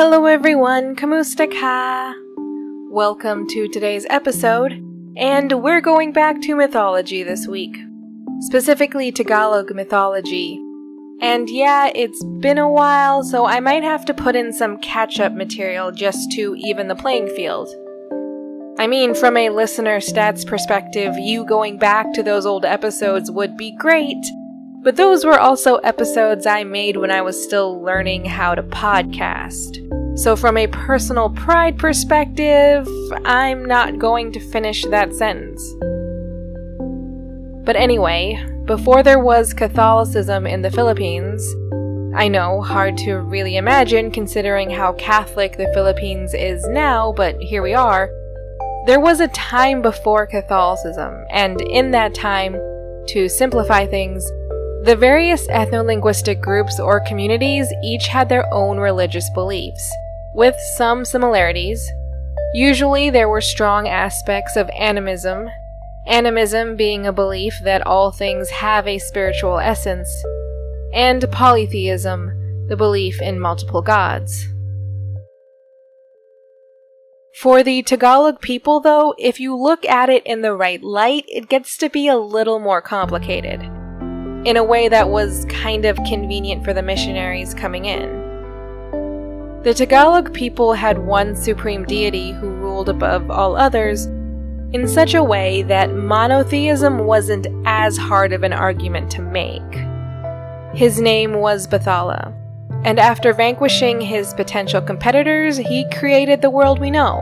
Hello everyone, kamusta ka? Welcome to today's episode, and we're going back to mythology this week. Specifically Tagalog mythology. And yeah, it's been a while, so I might have to put in some catch up material just to even the playing field. I mean, from a listener stats perspective, you going back to those old episodes would be great, but those were also episodes I made when I was still learning how to podcast. So, from a personal pride perspective, I'm not going to finish that sentence. But anyway, before there was Catholicism in the Philippines, I know, hard to really imagine considering how Catholic the Philippines is now, but here we are. There was a time before Catholicism, and in that time, to simplify things, the various ethno-linguistic groups or communities each had their own religious beliefs, with some similarities. Usually there were strong aspects of animism, animism being a belief that all things have a spiritual essence, and polytheism, the belief in multiple gods. For the Tagalog people, though, if you look at it in the right light, it gets to be a little more complicated in a way that was kind of convenient for the missionaries coming in. The Tagalog people had one supreme deity who ruled above all others in such a way that monotheism wasn't as hard of an argument to make. His name was Bathala, and after vanquishing his potential competitors, he created the world we know.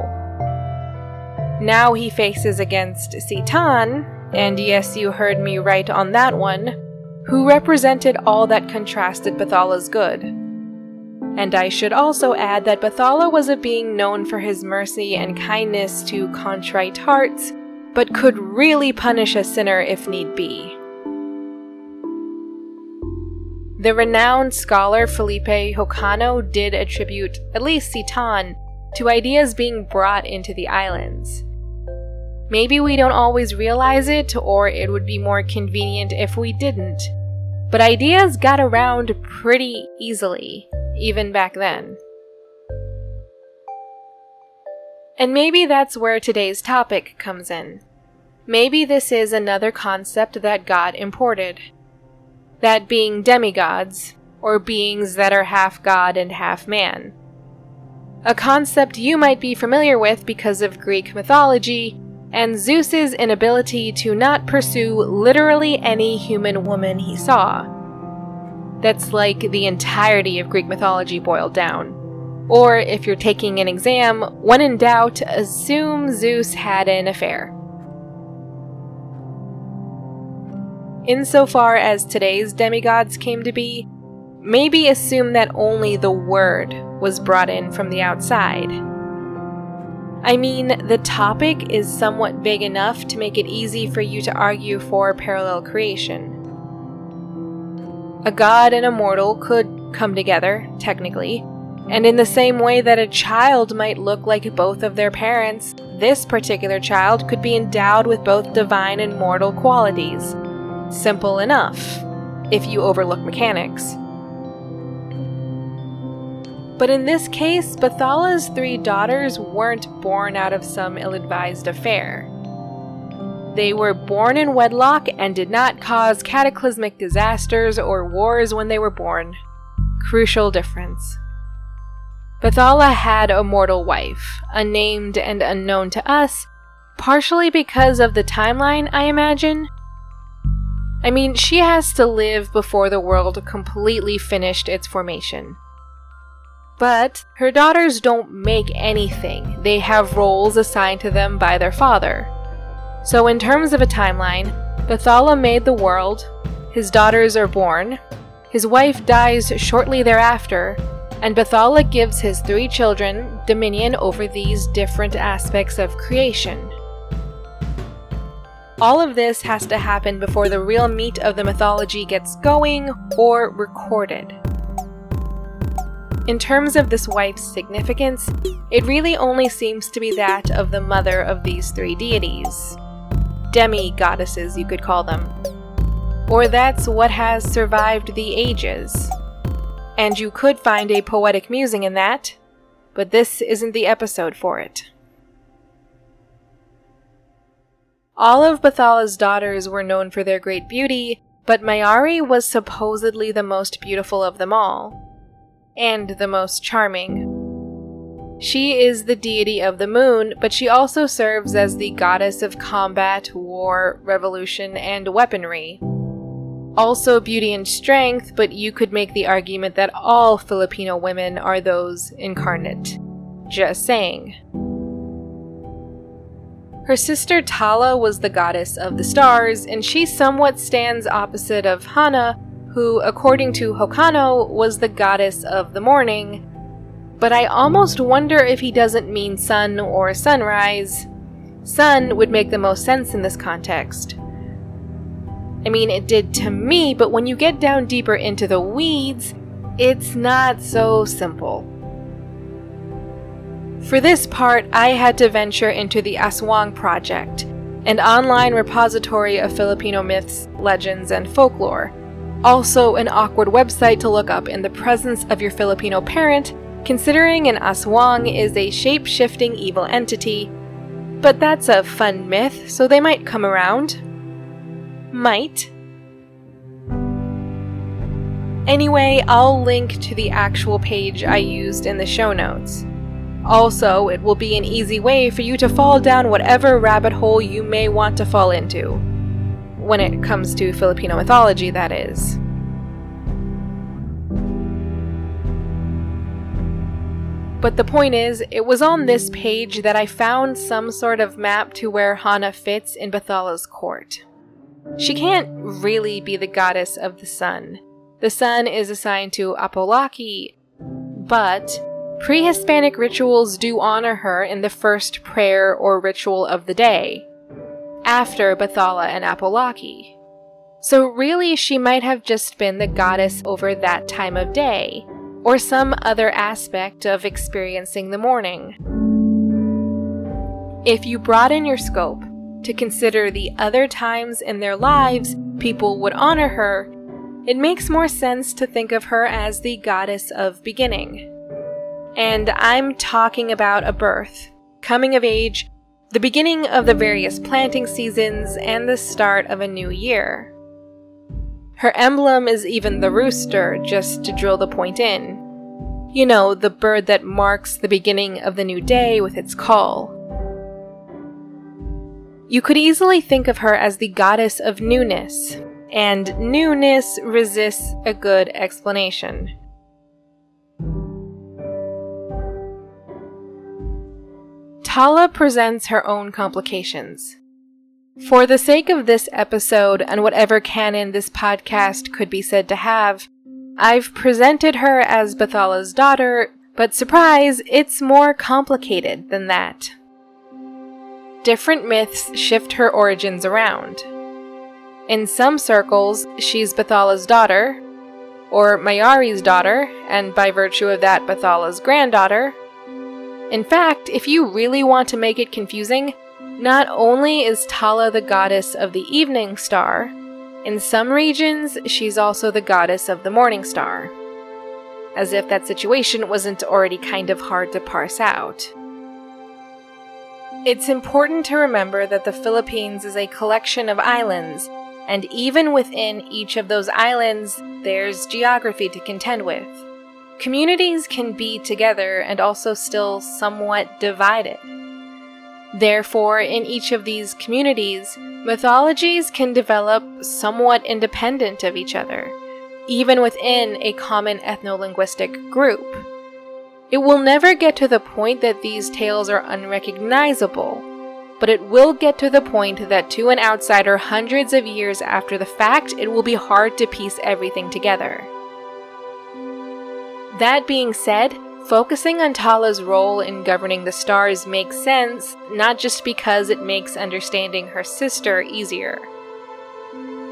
Now he faces against Sitan, and yes, you heard me right on that one, who represented all that contrasted Bathala's good. And I should also add that Bathala was a being known for his mercy and kindness to contrite hearts, but could really punish a sinner if need be. The renowned scholar Felipe Jocano did attribute at least Sitan to ideas being brought into the islands. Maybe we don't always realize it, or it would be more convenient if we didn't. But ideas got around pretty easily, even back then. And maybe that's where today's topic comes in. Maybe this is another concept that God imported. That being demigods, or beings that are half God and half man. A concept you might be familiar with because of Greek mythology, and Zeus's inability to not pursue literally any human woman he saw. That's like the entirety of Greek mythology boiled down. Or, if you're taking an exam, when in doubt, assume Zeus had an affair. Insofar as today's demigods came to be, maybe assume that only the word was brought in from the outside I mean, the topic is somewhat big enough to make it easy for you to argue for parallel creation. A god and a mortal could come together, technically, and in the same way that a child might look like both of their parents, this particular child could be endowed with both divine and mortal qualities. Simple enough, if you overlook mechanics. But in this case, Bathala's three daughters weren't born out of some ill advised affair. They were born in wedlock and did not cause cataclysmic disasters or wars when they were born. Crucial difference. Bathala had a mortal wife, unnamed and unknown to us, partially because of the timeline, I imagine. I mean, she has to live before the world completely finished its formation. But her daughters don't make anything, they have roles assigned to them by their father. So, in terms of a timeline, Bathala made the world, his daughters are born, his wife dies shortly thereafter, and Bathala gives his three children dominion over these different aspects of creation. All of this has to happen before the real meat of the mythology gets going or recorded. In terms of this wife's significance, it really only seems to be that of the mother of these three deities. Demi goddesses, you could call them. Or that's what has survived the ages. And you could find a poetic musing in that, but this isn't the episode for it. All of Bathala's daughters were known for their great beauty, but Mayari was supposedly the most beautiful of them all, and the most charming. She is the deity of the moon, but she also serves as the goddess of combat, war, revolution, and weaponry. Also, beauty and strength, but you could make the argument that all Filipino women are those incarnate. Just saying. Her sister Tala was the goddess of the stars, and she somewhat stands opposite of Hana, who, according to Jocano, was the goddess of the morning, but I almost wonder if he doesn't mean sun or sunrise. Sun would make the most sense in this context. I mean, it did to me, but when you get down deeper into the weeds, it's not so simple. For this part, I had to venture into the Aswang Project, an online repository of Filipino myths, legends, and folklore. Also, an awkward website to look up in the presence of your Filipino parent considering an Aswang is a shape shifting evil entity. But that's a fun myth, so they might come around. Might. Anyway, I'll link to the actual page I used in the show notes. Also, it will be an easy way for you to fall down whatever rabbit hole you may want to fall into. When it comes to Filipino mythology, that is. But the point is, it was on this page that I found some sort of map to where Hana fits in Bathala's court. She can't really be the goddess of the sun. The sun is assigned to Apolaki, but pre Hispanic rituals do honor her in the first prayer or ritual of the day, after Bathala and Apolaki. So, really, she might have just been the goddess over that time of day, or some other aspect of experiencing the morning. If you broaden your scope to consider the other times in their lives people would honor her, it makes more sense to think of her as the goddess of beginning. And I'm talking about a birth, coming of age, the beginning of the various planting seasons, and the start of a new year. Her emblem is even the rooster, just to drill the point in. You know, the bird that marks the beginning of the new day with its call. You could easily think of her as the goddess of newness, and newness resists a good explanation. Tala presents her own complications. For the sake of this episode and whatever canon this podcast could be said to have, I've presented her as Bathala's daughter, but surprise, it's more complicated than that. Different myths shift her origins around. In some circles, she's Bathala's daughter, or Mayari's daughter, and by virtue of that, Bathala's granddaughter. In fact, if you really want to make it confusing, not only is Tala the goddess of the evening star, in some regions she's also the goddess of the morning star. As if that situation wasn't already kind of hard to parse out. It's important to remember that the Philippines is a collection of islands, and even within each of those islands, there's geography to contend with. Communities can be together and also still somewhat divided. Therefore, in each of these communities, mythologies can develop somewhat independent of each other, even within a common ethno-linguistic group. It will never get to the point that these tales are unrecognizable, but it will get to the point that to an outsider hundreds of years after the fact, it will be hard to piece everything together. That being said, Focusing on Tala's role in governing the stars makes sense, not just because it makes understanding her sister easier.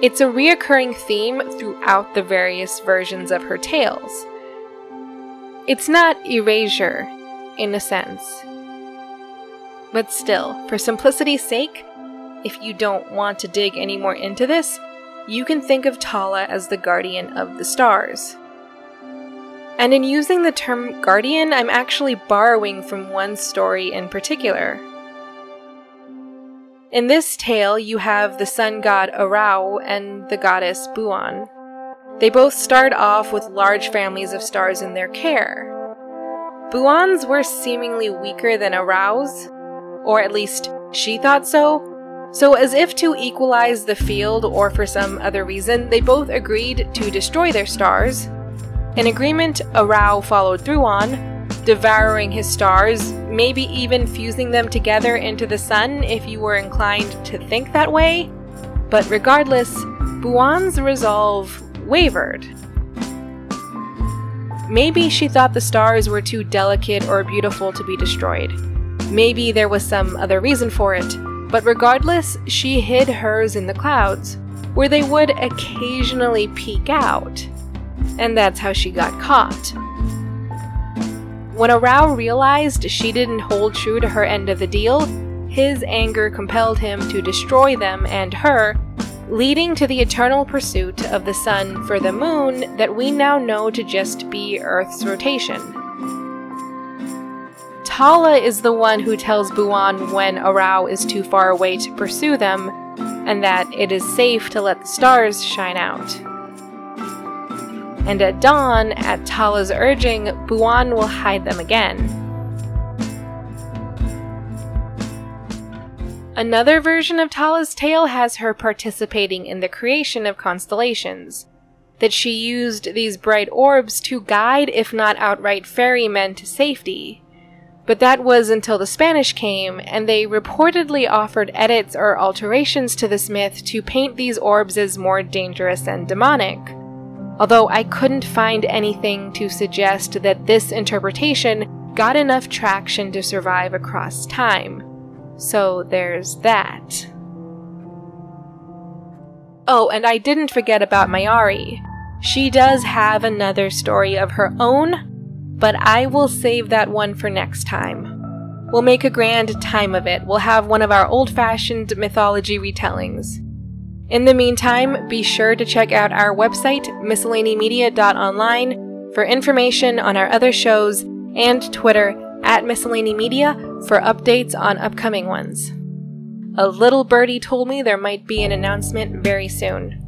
It's a reoccurring theme throughout the various versions of her tales. It's not erasure, in a sense. But still, for simplicity's sake, if you don't want to dig any more into this, you can think of Tala as the guardian of the stars. And in using the term guardian, I'm actually borrowing from one story in particular. In this tale, you have the sun god Arau and the goddess Buan. They both start off with large families of stars in their care. Buan's were seemingly weaker than Arau's, or at least she thought so. So, as if to equalize the field or for some other reason, they both agreed to destroy their stars. An agreement Arau followed through on, devouring his stars, maybe even fusing them together into the sun if you were inclined to think that way. But regardless, Buan's resolve wavered. Maybe she thought the stars were too delicate or beautiful to be destroyed. Maybe there was some other reason for it, but regardless, she hid hers in the clouds, where they would occasionally peek out. And that's how she got caught. When Arau realized she didn't hold true to her end of the deal, his anger compelled him to destroy them and her leading to the eternal pursuit of the sun for the moon that we now know to just be Earth's rotation. Tala is the one who tells Buan when Arau is too far away to pursue them, and that it is safe to let the stars shine out. And at dawn, at Tala's urging, Buan will hide them again. Another version of Tala's tale has her participating in the creation of constellations. That she used these bright orbs to guide, if not outright ferry men to safety. But that was until the Spanish came, and they reportedly offered edits or alterations to this myth to paint these orbs as more dangerous and demonic. Although I couldn't find anything to suggest that this interpretation got enough traction to survive across time. So there's that. Oh, and I didn't forget about Mayari. She does have another story of her own, but I will save that one for next time. We'll make a grand time of it. We'll have one of our old fashioned mythology retellings. In the meantime, be sure to check out our website, miscellanymedia.online, for information on our other shows and Twitter at Miscellany Media for updates on upcoming ones. A little birdie told me there might be an announcement very soon.